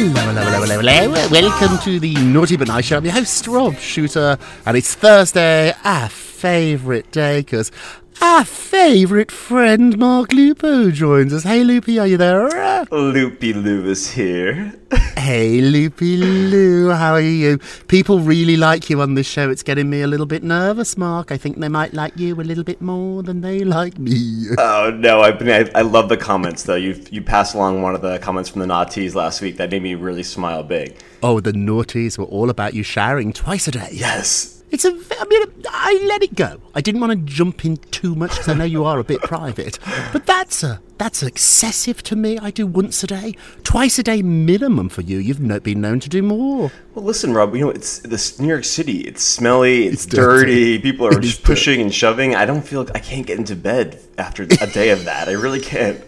Hello, hello, hello, hello, hello. Welcome to the Naughty But Nice Show. I'm your host, Rob Shooter, and it's Thursday, our favourite day, because our favourite friend, Marc Lupo, joins us. Hey, Loopy, are you there? Loopy Lou is here. Hey, Loopy Lou, how are you? People really like you on this show. It's getting me a little bit nervous, Marc. I think they might like you a little bit more than they like me. Oh no, I've been, I, I love the comments though. You you passed along one of the comments from the Naughties last week that made me really smile big. Oh, the naughties were all about you showering twice a day. Yes. It's a. I mean, I let it go. I didn't want to jump in too much because I know you are a bit private. But that's a that's excessive to me. I do once a day, twice a day minimum for you. You've no, been known to do more. Well, listen, Rob. You know it's this New York City. It's smelly. It's, It's dirty. dirty. People are just pushing and shoving. I don't feel. I can't get into bed after a day of that. I really can't.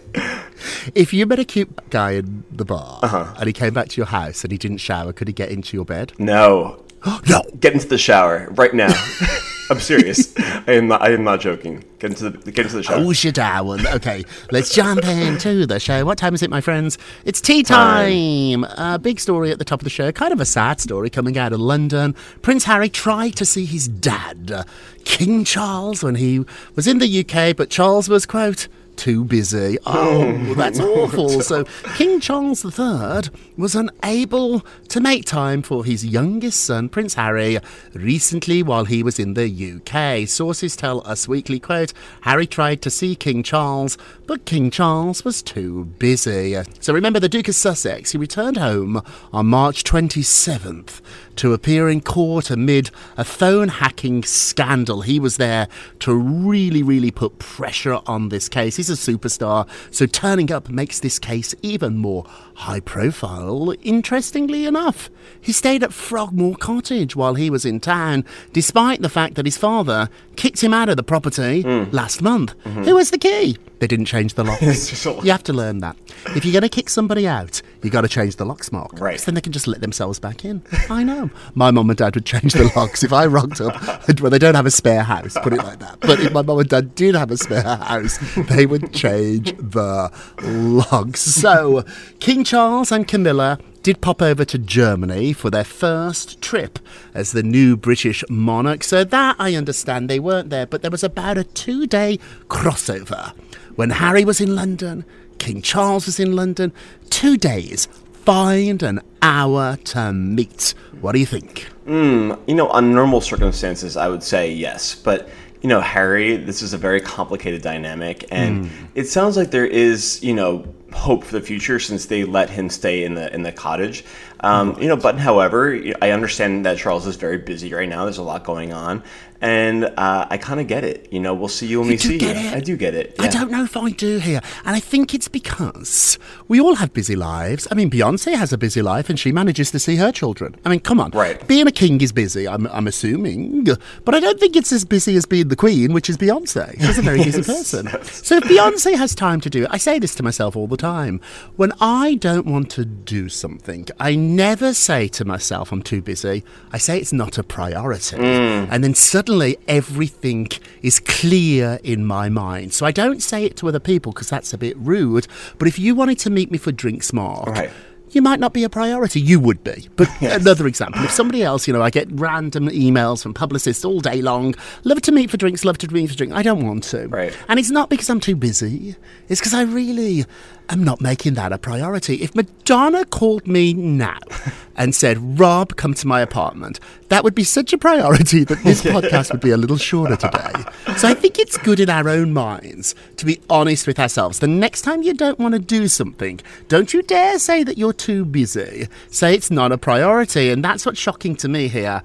If you met a cute guy in the bar Uh-huh. and he came back to your house and he didn't shower, could he get into your bed? No. no. Get into the shower right now. I'm serious. I am not. I am not joking. Get into the get into the shower. Oh, shit, Darwin. Okay, let's jump into the show. What time is it, my friends? It's tea time. A big story at the top of the show, kind of a sad story coming out of London. Prince Harry tried to see his dad, uh, King Charles, when he was in the UK, but Charles was, quote, too busy. Oh, oh that's awful. So King Charles III was unable to make time for his youngest son, Prince Harry, recently while he was in the UK. Sources tell Us Weekly, quote, Harry tried to see King Charles, but King Charles was too busy. So remember the Duke of Sussex, he returned home on March 27th to appear in court amid a phone hacking scandal. He was there to really, really put pressure on this case. He's a superstar, so turning up makes this case even more high profile. Interestingly enough, he stayed at Frogmore Cottage while he was in town, despite the fact that his father kicked him out of the property last month. Who was the key? They didn't change the locks. you have to learn that. If you're going to kick somebody out, you got to change the locks, Marc. Right. 'Cause Then they can just let themselves back in. I know. My mum and dad would change the locks if I rocked up. Well, they don't have a spare house, put it like that. But if my mum and dad did have a spare house, they would change the locks. So, King Charles and Camilla did pop over to Germany for their first trip as the new British monarch. So that I understand they weren't there, but there was about a two day crossover. When Harry was in London, King Charles was in London, two days, find an hour to meet. What do you think? Hmm, you know, on normal circumstances, I would say yes, but you know, Harry, this is a very complicated dynamic, and hmm. it sounds like there is, you know, hope for the future since they let him stay in the in the cottage. Um, You know, but however, I understand that Charles is very busy right now. There's a lot going on, and uh, I kind of get it. You know, we'll see you when we do see you. it? I do get it. I don't know if I do here. And I think it's because we all have busy lives. I mean, Beyonce has a busy life and she manages to see her children. I mean, come on. Right. Being a king is busy, I'm, I'm assuming. But I don't think it's as busy as being the queen, which is Beyonce. She's a very busy person. yes. So if Beyonce has time to do it, I say this to myself all the time. When I don't want to do something, I never say to myself, I'm too busy. I say it's not a priority. Hmm. And then suddenly everything is clear in my mind. So I don't say it to other people because that's a bit rude. But if you wanted to meet me for drinks, Marc, Right. you might not be a priority. You would be. But another example, if somebody else, you know, I get random emails from publicists all day long, love to meet for drinks, love to meet for drinks. I don't want to. Right. And it's not because I'm too busy. It's because I really am not making that a priority. If Madonna called me now and said, Rob, come to my apartment, that would be such a priority that this podcast would be a little shorter today. So I think it's good in our own minds to be honest with ourselves. The next time you don't want to do something, don't you dare say that you're too busy. Say it's not a priority. And that's what's shocking to me here.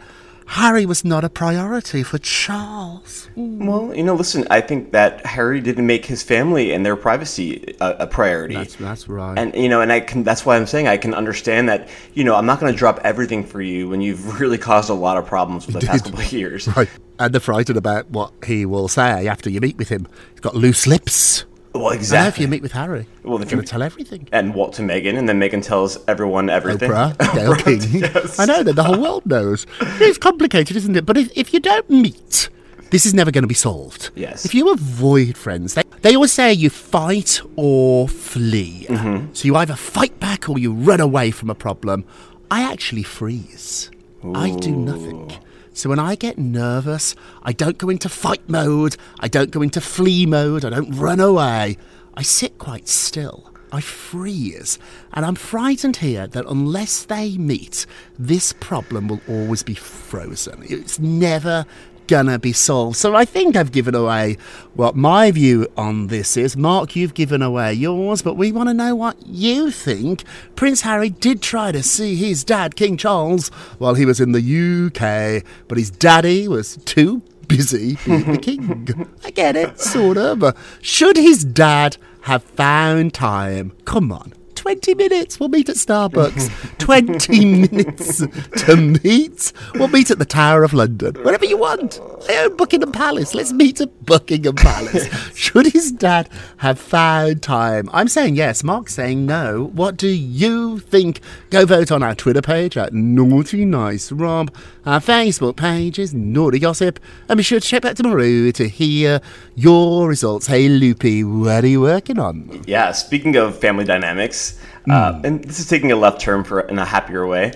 Harry was not a priority for Charles. Well, you know, listen. I think that Harry didn't make his family and their privacy a, a priority. That's, that's right. And you know, and I can. That's why I'm saying I can understand that. You know, I'm not going to drop everything for you when you've really caused a lot of problems for the past couple of years. Right. And they're frightened about what he will say after you meet with him. He's got loose lips. Well, And if exactly. you meet with Harry, Well, if going you- to tell everything. and what to Meghan, and then Meghan tells everyone everything. Oprah, Gayle King. yes. I know that the whole world knows. It's complicated, isn't it? But if, if you don't meet, this is never going to be solved. Yes. If you avoid friends, they, they always say you fight or flee. Mm-hmm. So you either fight back or you run away from a problem. I actually freeze. I do nothing. So when I get nervous, I don't go into fight mode, I don't go into flee mode, I don't run away. I sit quite still. I freeze. And I'm frightened here that unless they meet, this problem will always be frozen. It's never gonna be solved. So I think I've given away what my view on this is. Marc, you've given away yours, but we want to know what you think. Prince Harry did try to see his dad, King Charles, while he was in the UK, but his daddy was too busy being the king. I get it, sort of. Should his dad have found time? Come on. 20 minutes, we'll meet at Starbucks. 20 minutes to meet. We'll meet at the Tower of London. Wherever you want. I own Buckingham Palace. Let's meet at Buckingham Palace. Should his dad have found time? I'm saying yes. Marc's saying no. What do you think? Go vote on our Twitter page at Naughty Nice Rob. Our Facebook page is Naughty Gossip. And be sure to check back tomorrow to hear your results. Hey, Loopy, what are you working on? Yeah, speaking of family dynamics, uh, and this is taking a left turn for in a happier way.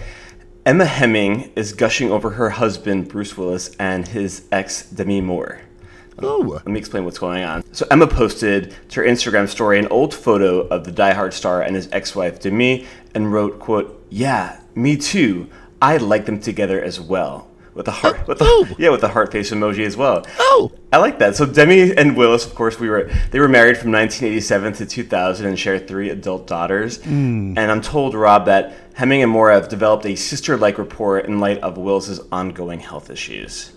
Emma Hemming is gushing over her husband Bruce Willis and his ex Demi Moore. Oh, Let me explain what's going on. So Emma posted to her Instagram story an old photo of the Die Hard star and his ex-wife Demi, and wrote, "quote Yeah, me too. I like them together as well." With the heart, oh. with Oh. yeah, with a heart face emoji as well. oh. I like that. So Demi and Willis, of course, we were they were married from 1987 to 2000 and share three adult daughters. Mm. And I'm told Rob that Hemming and Moore have developed a sister-like rapport in light of Willis's ongoing health issues.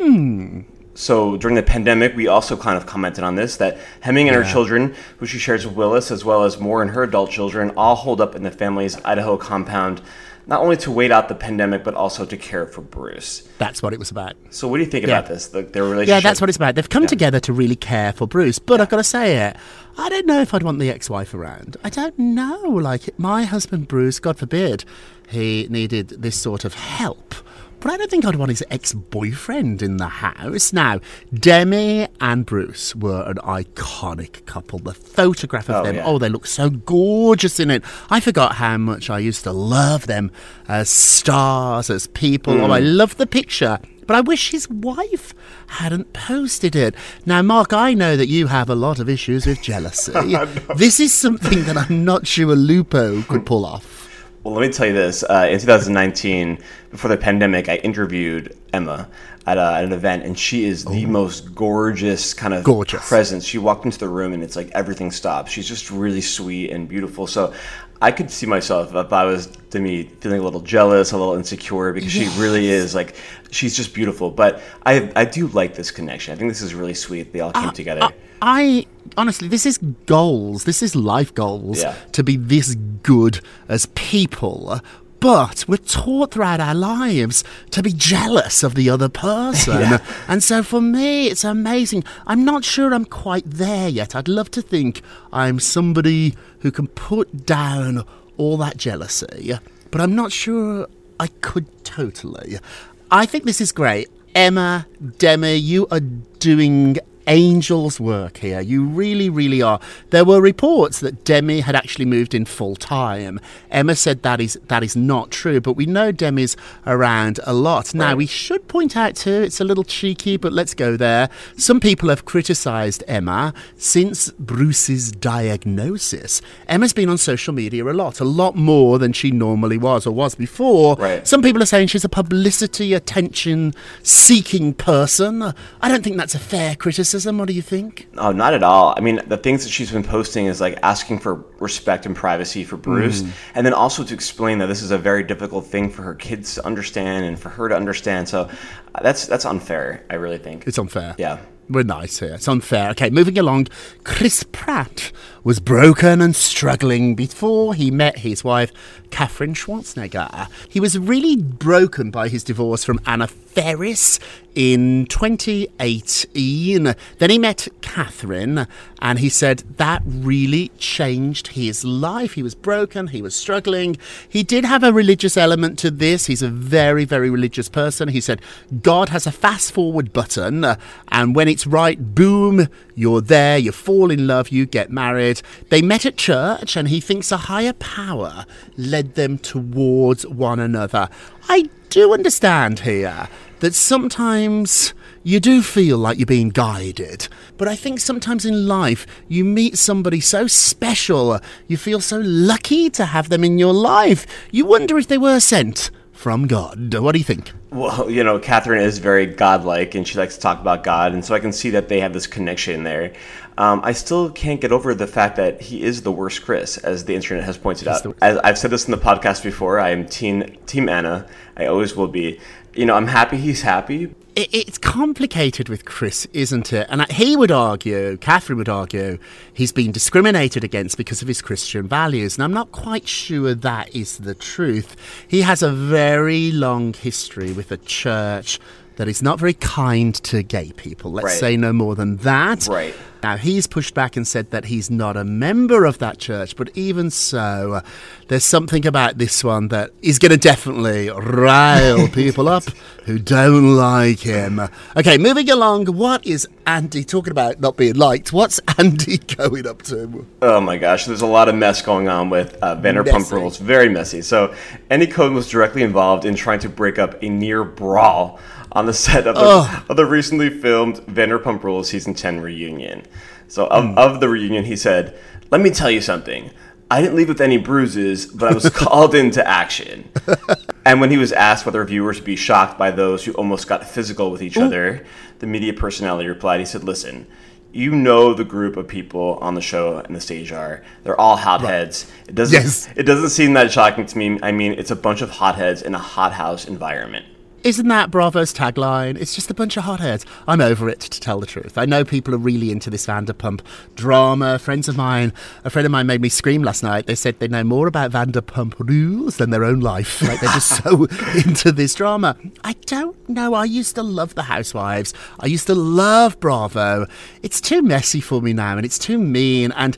Mm. So during the pandemic, we also kind of commented on this that Hemming and her children, who she shares with Willis, as well as Moore and her adult children, all hold up in the family's Idaho compound, not only to wait out the pandemic but also to care for Bruce. That's what it was about. So what do you think Yeah. about this? The, their relationship? Yeah, that's what it's about. They've come together to really care for Bruce, but I've got to say it. I don't know if I'd want the ex-wife around. I don't know. Like my husband Bruce, God forbid, he needed this sort of help. But I don't think I'd want his ex-boyfriend in the house. Now, Demi and Bruce were an iconic couple. The photograph of Oh, them, yeah. oh, they look so gorgeous in it. I forgot how much I used to love them as stars, as people. Oh, I mm. love the picture. But I wish his wife hadn't posted it. Now, Marc, I know that you have a lot of issues with jealousy. this is something that I'm not sure Lupo could pull off. Well, let me tell you this. Uh, in 2019, before the pandemic, I interviewed Emma at, a, at an event, and she is the oh. most gorgeous kind of Gorgeous. presence. She walked into the room, and it's like everything stopped. She's just really sweet and beautiful. So. I could see myself if I was Demi feeling a little jealous, a little insecure because she really is like she's just beautiful. But I I do like this connection. I think this is really sweet. They all came uh, together. I, I honestly, this is goals. This is life goals Yeah. to be this good as people. But we're taught throughout our lives to be jealous of the other person. And so for me, it's amazing. I'm not sure I'm quite there yet. I'd love to think I'm somebody who can put down all that jealousy, but I'm not sure I could totally. I think this is great. Emma, Demi, you are doing angel's work here. You really, really are. There were reports that Demi had actually moved in full time. Emma said that is that is not true, but we know Demi's around a lot. Now we should point out too, it's a little cheeky, but let's go there. Some people have criticised Emma since Bruce's diagnosis. Emma's been on social media a lot, a lot more than she normally was or was before. Right. Some people are saying she's a publicity, attention seeking person. I don't think that's a fair criticism. What do you think? Oh, not at all. I mean, the things that she's been posting is like asking for respect and privacy for Bruce, Mm. and then also to explain that this is a very difficult thing for her kids to understand and for her to understand. So uh, that's that's unfair. I really think. It's unfair. Yeah. We're nice here. It's unfair. Okay, moving along. Chris Pratt was broken and struggling before he met his wife, Katherine Schwarzenegger. He was really broken by his divorce from Anna Faris in 2018. Then he met Katherine, and he said that really changed his life. He was broken, he was struggling. He did have a religious element to this. He's a very, very religious person. He said, God has a fast forward button, and when it's right, boom, you're there, you fall in love, you get married. They met at church, and he thinks a higher power led them towards one another. I do understand here that sometimes you do feel like you're being guided. But I think sometimes in life, you meet somebody so special, you feel so lucky to have them in your life. You wonder if they were sent from God. What do you think? Well, you know, Katherine is very godlike, and she likes to talk about God, and so I can see that they have this connection there. Um, I still can't get over the fact that he is the worst Chris, as the internet has pointed out. As I've said this in the podcast before, I am team Team Anna. I always will be. You know, I'm happy he's happy. It, it's complicated with Chris, isn't it? And he would argue, Katherine would argue, he's been discriminated against because of his Christian values. And I'm not quite sure that is the truth. He has a very long history with a church that is not very kind to gay people. Let's Right. say no more than that. Right. Now, he's pushed back and said that he's not a member of that church, but even so, uh, there's something about this one that is going to definitely rile people up who don't like him. Okay, moving along, what is Andy talking about not being liked? What's Andy going up to? Oh my gosh, there's a lot of mess going on with uh, Vanderpump Messy. Rules. Very messy. So, Andy Cohen was directly involved in trying to break up a near brawl on the set of the, of the recently filmed Vanderpump Rules season 10 reunion. So, of, mm. of the reunion, he said, Let me tell you something. I didn't leave with any bruises, but I was called into action. And when he was asked whether viewers would be shocked by those who almost got physical with each other, the media personality replied, he said, Listen, you know the group of people on the show and the stage are. They're all hotheads. It doesn't Yes. it doesn't seem that shocking to me. I mean, it's a bunch of hotheads in a hothouse environment. Isn't that Bravo's tagline? It's just a bunch of hotheads. I'm over it, to tell the truth. I know people are really into this Vanderpump drama. Friends of mine, a friend of mine made me scream last night. They said they know more about Vanderpump rules than their own life. Like they're just so into this drama. I don't know. I used to love the Housewives. I used to love Bravo. It's too messy for me now, and it's too mean. And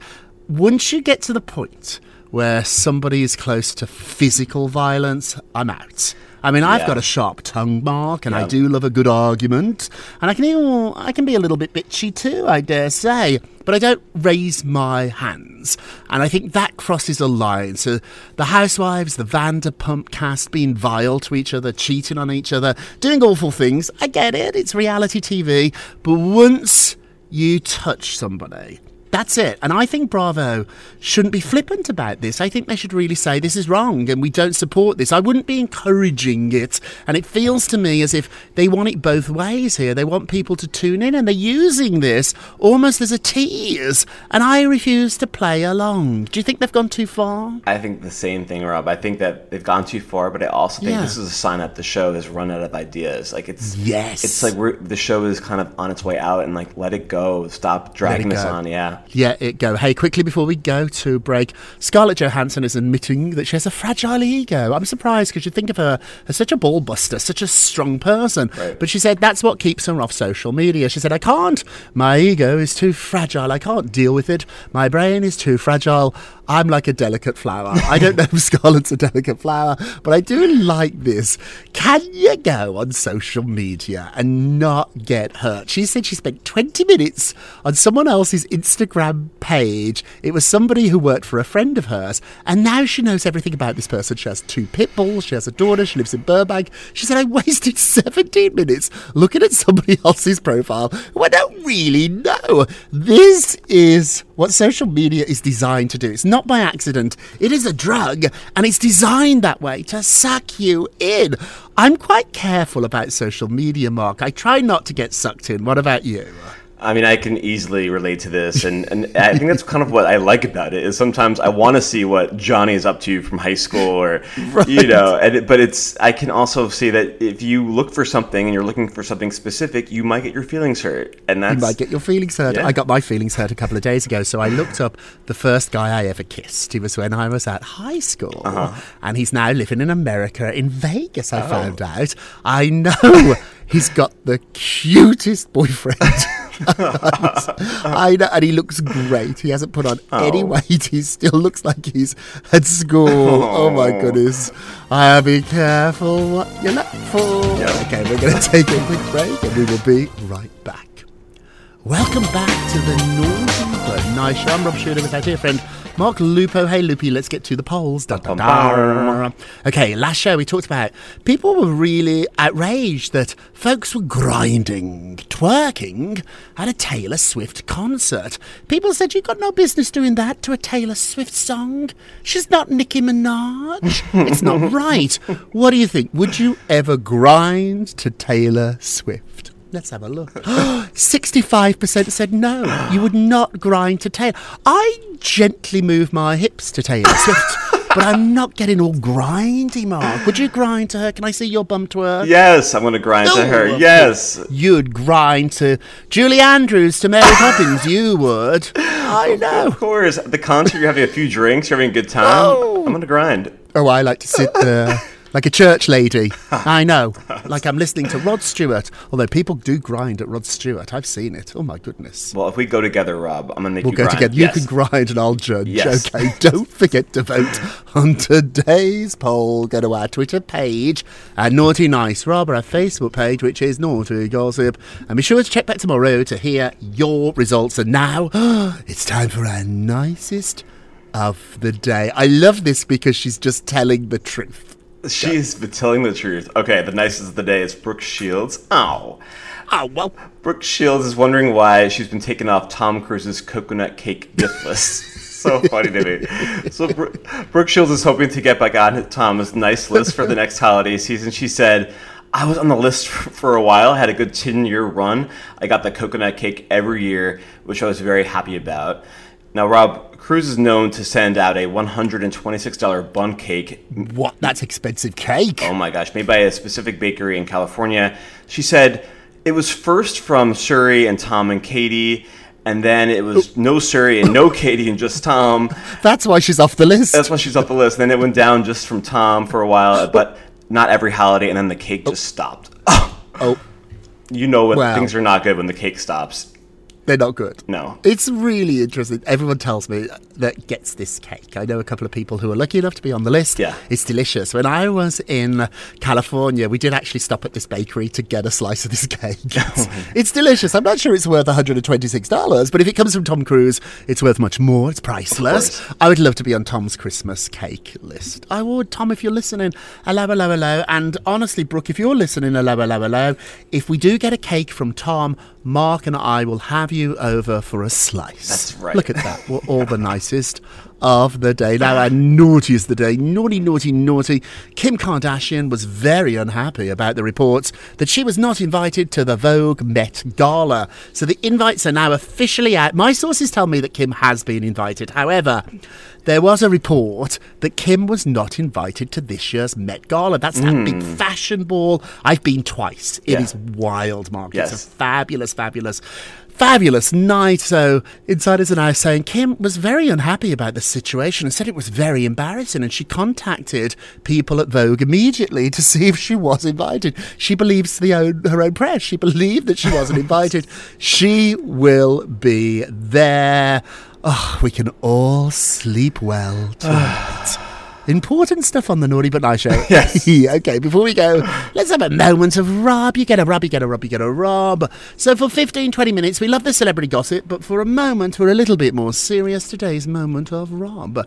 once you get to the point where somebody is close to physical violence, I'm out. I mean, I've got a sharp tongue mark, and I do love a good argument, and I can even, I can be a little bit bitchy too, I dare say, but I don't raise my hands, and I think that crosses a line. So the housewives, the Vanderpump cast being vile to each other, cheating on each other, doing awful things. I get it; it's reality TV, but once you touch somebody. That's it. And I think Bravo shouldn't be flippant about this. I think they should really say this is wrong and we don't support this. I wouldn't be encouraging it. And it feels to me as if they want it both ways here. They want people to tune in and they're using this almost as a tease. And I refuse to play along. Do you think they've gone too far? I think the same thing, Rob. I think that they've gone too far, but I also think Yeah. this is a sign that the show has run out of ideas. Like it's Yes. it's like we're the show is kind of on its way out, and like let it go, stop dragging this on. Yeah, Yeah, it go. Hey, quickly before we go to break, Scarlett Johansson is admitting that she has a fragile ego. I'm surprised because you think of her as such a ball buster, such a strong person. Right. But she said that's what keeps her off social media. She said, I can't. My ego is too fragile. I can't deal with it. My brain is too fragile. I'm like a delicate flower. I don't know if Scarlett's a delicate flower, but I do like this. Can you go on social media and not get hurt? She said she spent 20 minutes on someone else's Instagram page. It was somebody who worked for a friend of hers, and now she knows everything about this person. She has two pit bulls, she has a daughter, she lives in Burbank. She said, I wasted 17 minutes looking at somebody else's profile who I don't really know. This is what social media is designed to do. It's not by accident, it is a drug, and it's designed that way to suck you in. I'm quite careful about social media, Marc. I try not to get sucked in. What about you? I mean, I can easily relate to this, and, and I think that's kind of what I like about it. Is sometimes I want to see what Johnny is up to from high school, or you know, and it, but it's I can also see that if you look for something and you're looking for something specific, you might get your feelings hurt, and that's You might get your feelings hurt. Yeah. I got my feelings hurt a couple of days ago, so I looked up the first guy I ever kissed. He was when I was at high school, Uh-huh. and he's now living in America, in Vegas. Oh. I found out. I know he's got the cutest boyfriend. I know, and he looks great. He hasn't put on oh. any weight. He still looks like he's at school. Oh, oh my goodness! I'll be careful what you look for. Okay, we're going to take a quick break, and we will be right back. Welcome back to the Naughty but Nice show. I'm Rob Shooter with our dear friend Marc Lupo. Hey, Loopy, let's get to the polls. Okay, last show we talked about people were really outraged that folks were grinding, twerking at a Taylor Swift concert. People said you got no business doing that to a Taylor Swift song. She's not Nicki Minaj. it's not right. What do you think? Would you ever grind to Taylor Swift? Let's have a look. 65% said no. You would not grind to Taylor. I gently move my hips to Taylor Swift, but I'm not getting all grindy, Marc. Would you grind to her? Can I see your bum twerk? yes, I'm gonna grind to her. Yes, You'd grind to Julie Andrews to Mary Poppins. You would. I know. of course. At the concert, you're having a few drinks, you're having a good time. Oh. I'm gonna grind. Oh, I like to sit there like a church lady. I know. Like I'm listening to Rod Stewart. Although people do grind at Rod Stewart. I've seen it. Oh, my goodness. Well, if we go together, Rob, I'm gonna make We'll you go grind. together. You can grind and I'll judge. Yes. Okay. Don't forget to vote on today's poll. Go to our Twitter page at Naughty Nice Rob, or our Facebook page, which is Naughty Gossip. And be sure to check back tomorrow to hear your results. And now it's time for our nicest of the day. I love this because she's just telling the truth. She's telling the truth. Okay, the nicest of the day is Brooke Shields. Oh. Oh, well. Brooke Shields is wondering why she's been taken off Tom Cruise's coconut cake gift list. so funny to me. So Bro- Brooke Shields is hoping to get back on Tom's nice list for the next holiday season. She said, I was on the list for, for a while, had a good 10 year run. I got the coconut cake every year, which I was very happy about. Now, Rob, Cruise is known to send out a $126 Bundt cake What? That's expensive cake. Oh my gosh, made by a specific bakery in California. She said it was first from Suri and Tom and Katie, and then it was oh. no Suri and no Katie and just Tom. That's why she's off the list. That's why she's off the list. Then it went down just from Tom for a while, oh. but not every holiday, and then the cake oh. just stopped. oh, You know when Wow. things are not good when the cake stops. They're not good. No. It's really interesting. Everyone tells me that gets this cake. I know a couple of people who are lucky enough to be on the list. Yeah. It's delicious. When I was in California, we did actually stop at this bakery to get a slice of this cake. It's, it's delicious. I'm not sure it's worth $126, but if it comes from Tom Cruise, it's worth much more. It's priceless. I would love to be on Tom's Christmas cake list. I would. Tom, if you're listening, hello, hello, hello. And honestly, Brooke, if you're listening, hello, hello, hello. If we do get a cake from Tom, Marc and I will have you over for a slice. That's right. Look at that. We're all the nicest of the day. Now, our naughtiest of the day. Naughty, naughty, naughty. Kim Kardashian was very unhappy about the reports that she was not invited to the Vogue Met Gala. So the invites are now officially out. My sources tell me that Kim has been invited. However, there was a report that Kim was not invited to this year's Met Gala. That's that big hmm. fashion ball. I've been twice. It Yeah. is wild, Marc. It's a fabulous, fabulous, fabulous night. So, insiders and I are saying Kim was very unhappy about the situation and said it was very embarrassing. And she contacted people at Vogue immediately to see if she was invited. She believes the own, her own press. She believed that she wasn't invited. She will be there. Oh, we can all sleep well tonight. Important stuff on the Naughty But Nice show. Yes. okay, before we go, let's have a moment of Rob. You get a Rob, you get a Rob, you get a Rob. So for 15, 20 minutes, we love the celebrity gossip, but for a moment, we're a little bit more serious. Today's moment of Rob.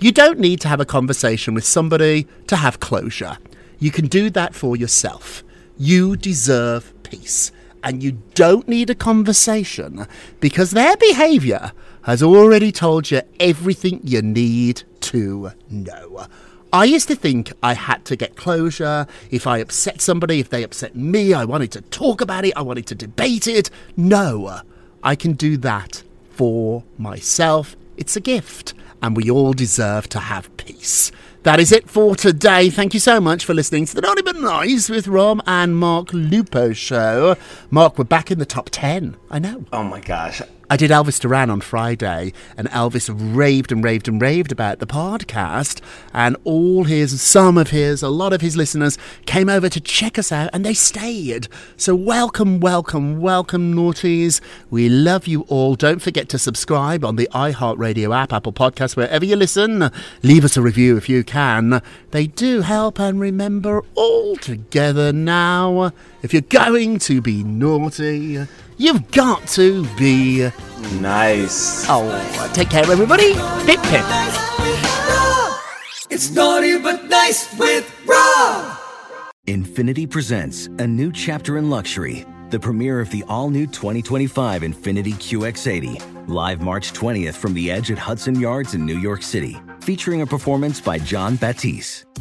You don't need to have a conversation with somebody to have closure. You can do that for yourself. You deserve peace. And you don't need a conversation because their behaviour has already told you everything you need to know. I used to think I had to get closure. If I upset somebody, if they upset me, I wanted to talk about it, I wanted to debate it. No, I can do that for myself. It's a gift, and we all deserve to have peace. That is it for today. Thank you so much for listening to the Naughty But Nice with Rob and Marc Lupo show. Marc, we're back in the top 10. I know. Oh my gosh. I did Elvis Duran on Friday, and Elvis raved and raved and raved about the podcast. And all his, some of his, a lot of his listeners came over to check us out, and they stayed. So welcome, welcome, welcome, naughties. We love you all. Don't forget to subscribe on the iHeartRadio app, Apple Podcasts, wherever you listen. Leave us a review if you can. They do help. And remember, all together now, if you're going to be naughty. You've got to be. Nice. Oh, uh, take care, everybody. Pip pip. It's naughty but nice with Rob. Infiniti presents a new chapter in luxury, the premiere of the all new 2025 Infiniti QX80, live March 20th from the edge at Hudson Yards in New York City, featuring a performance by Jon Batiste.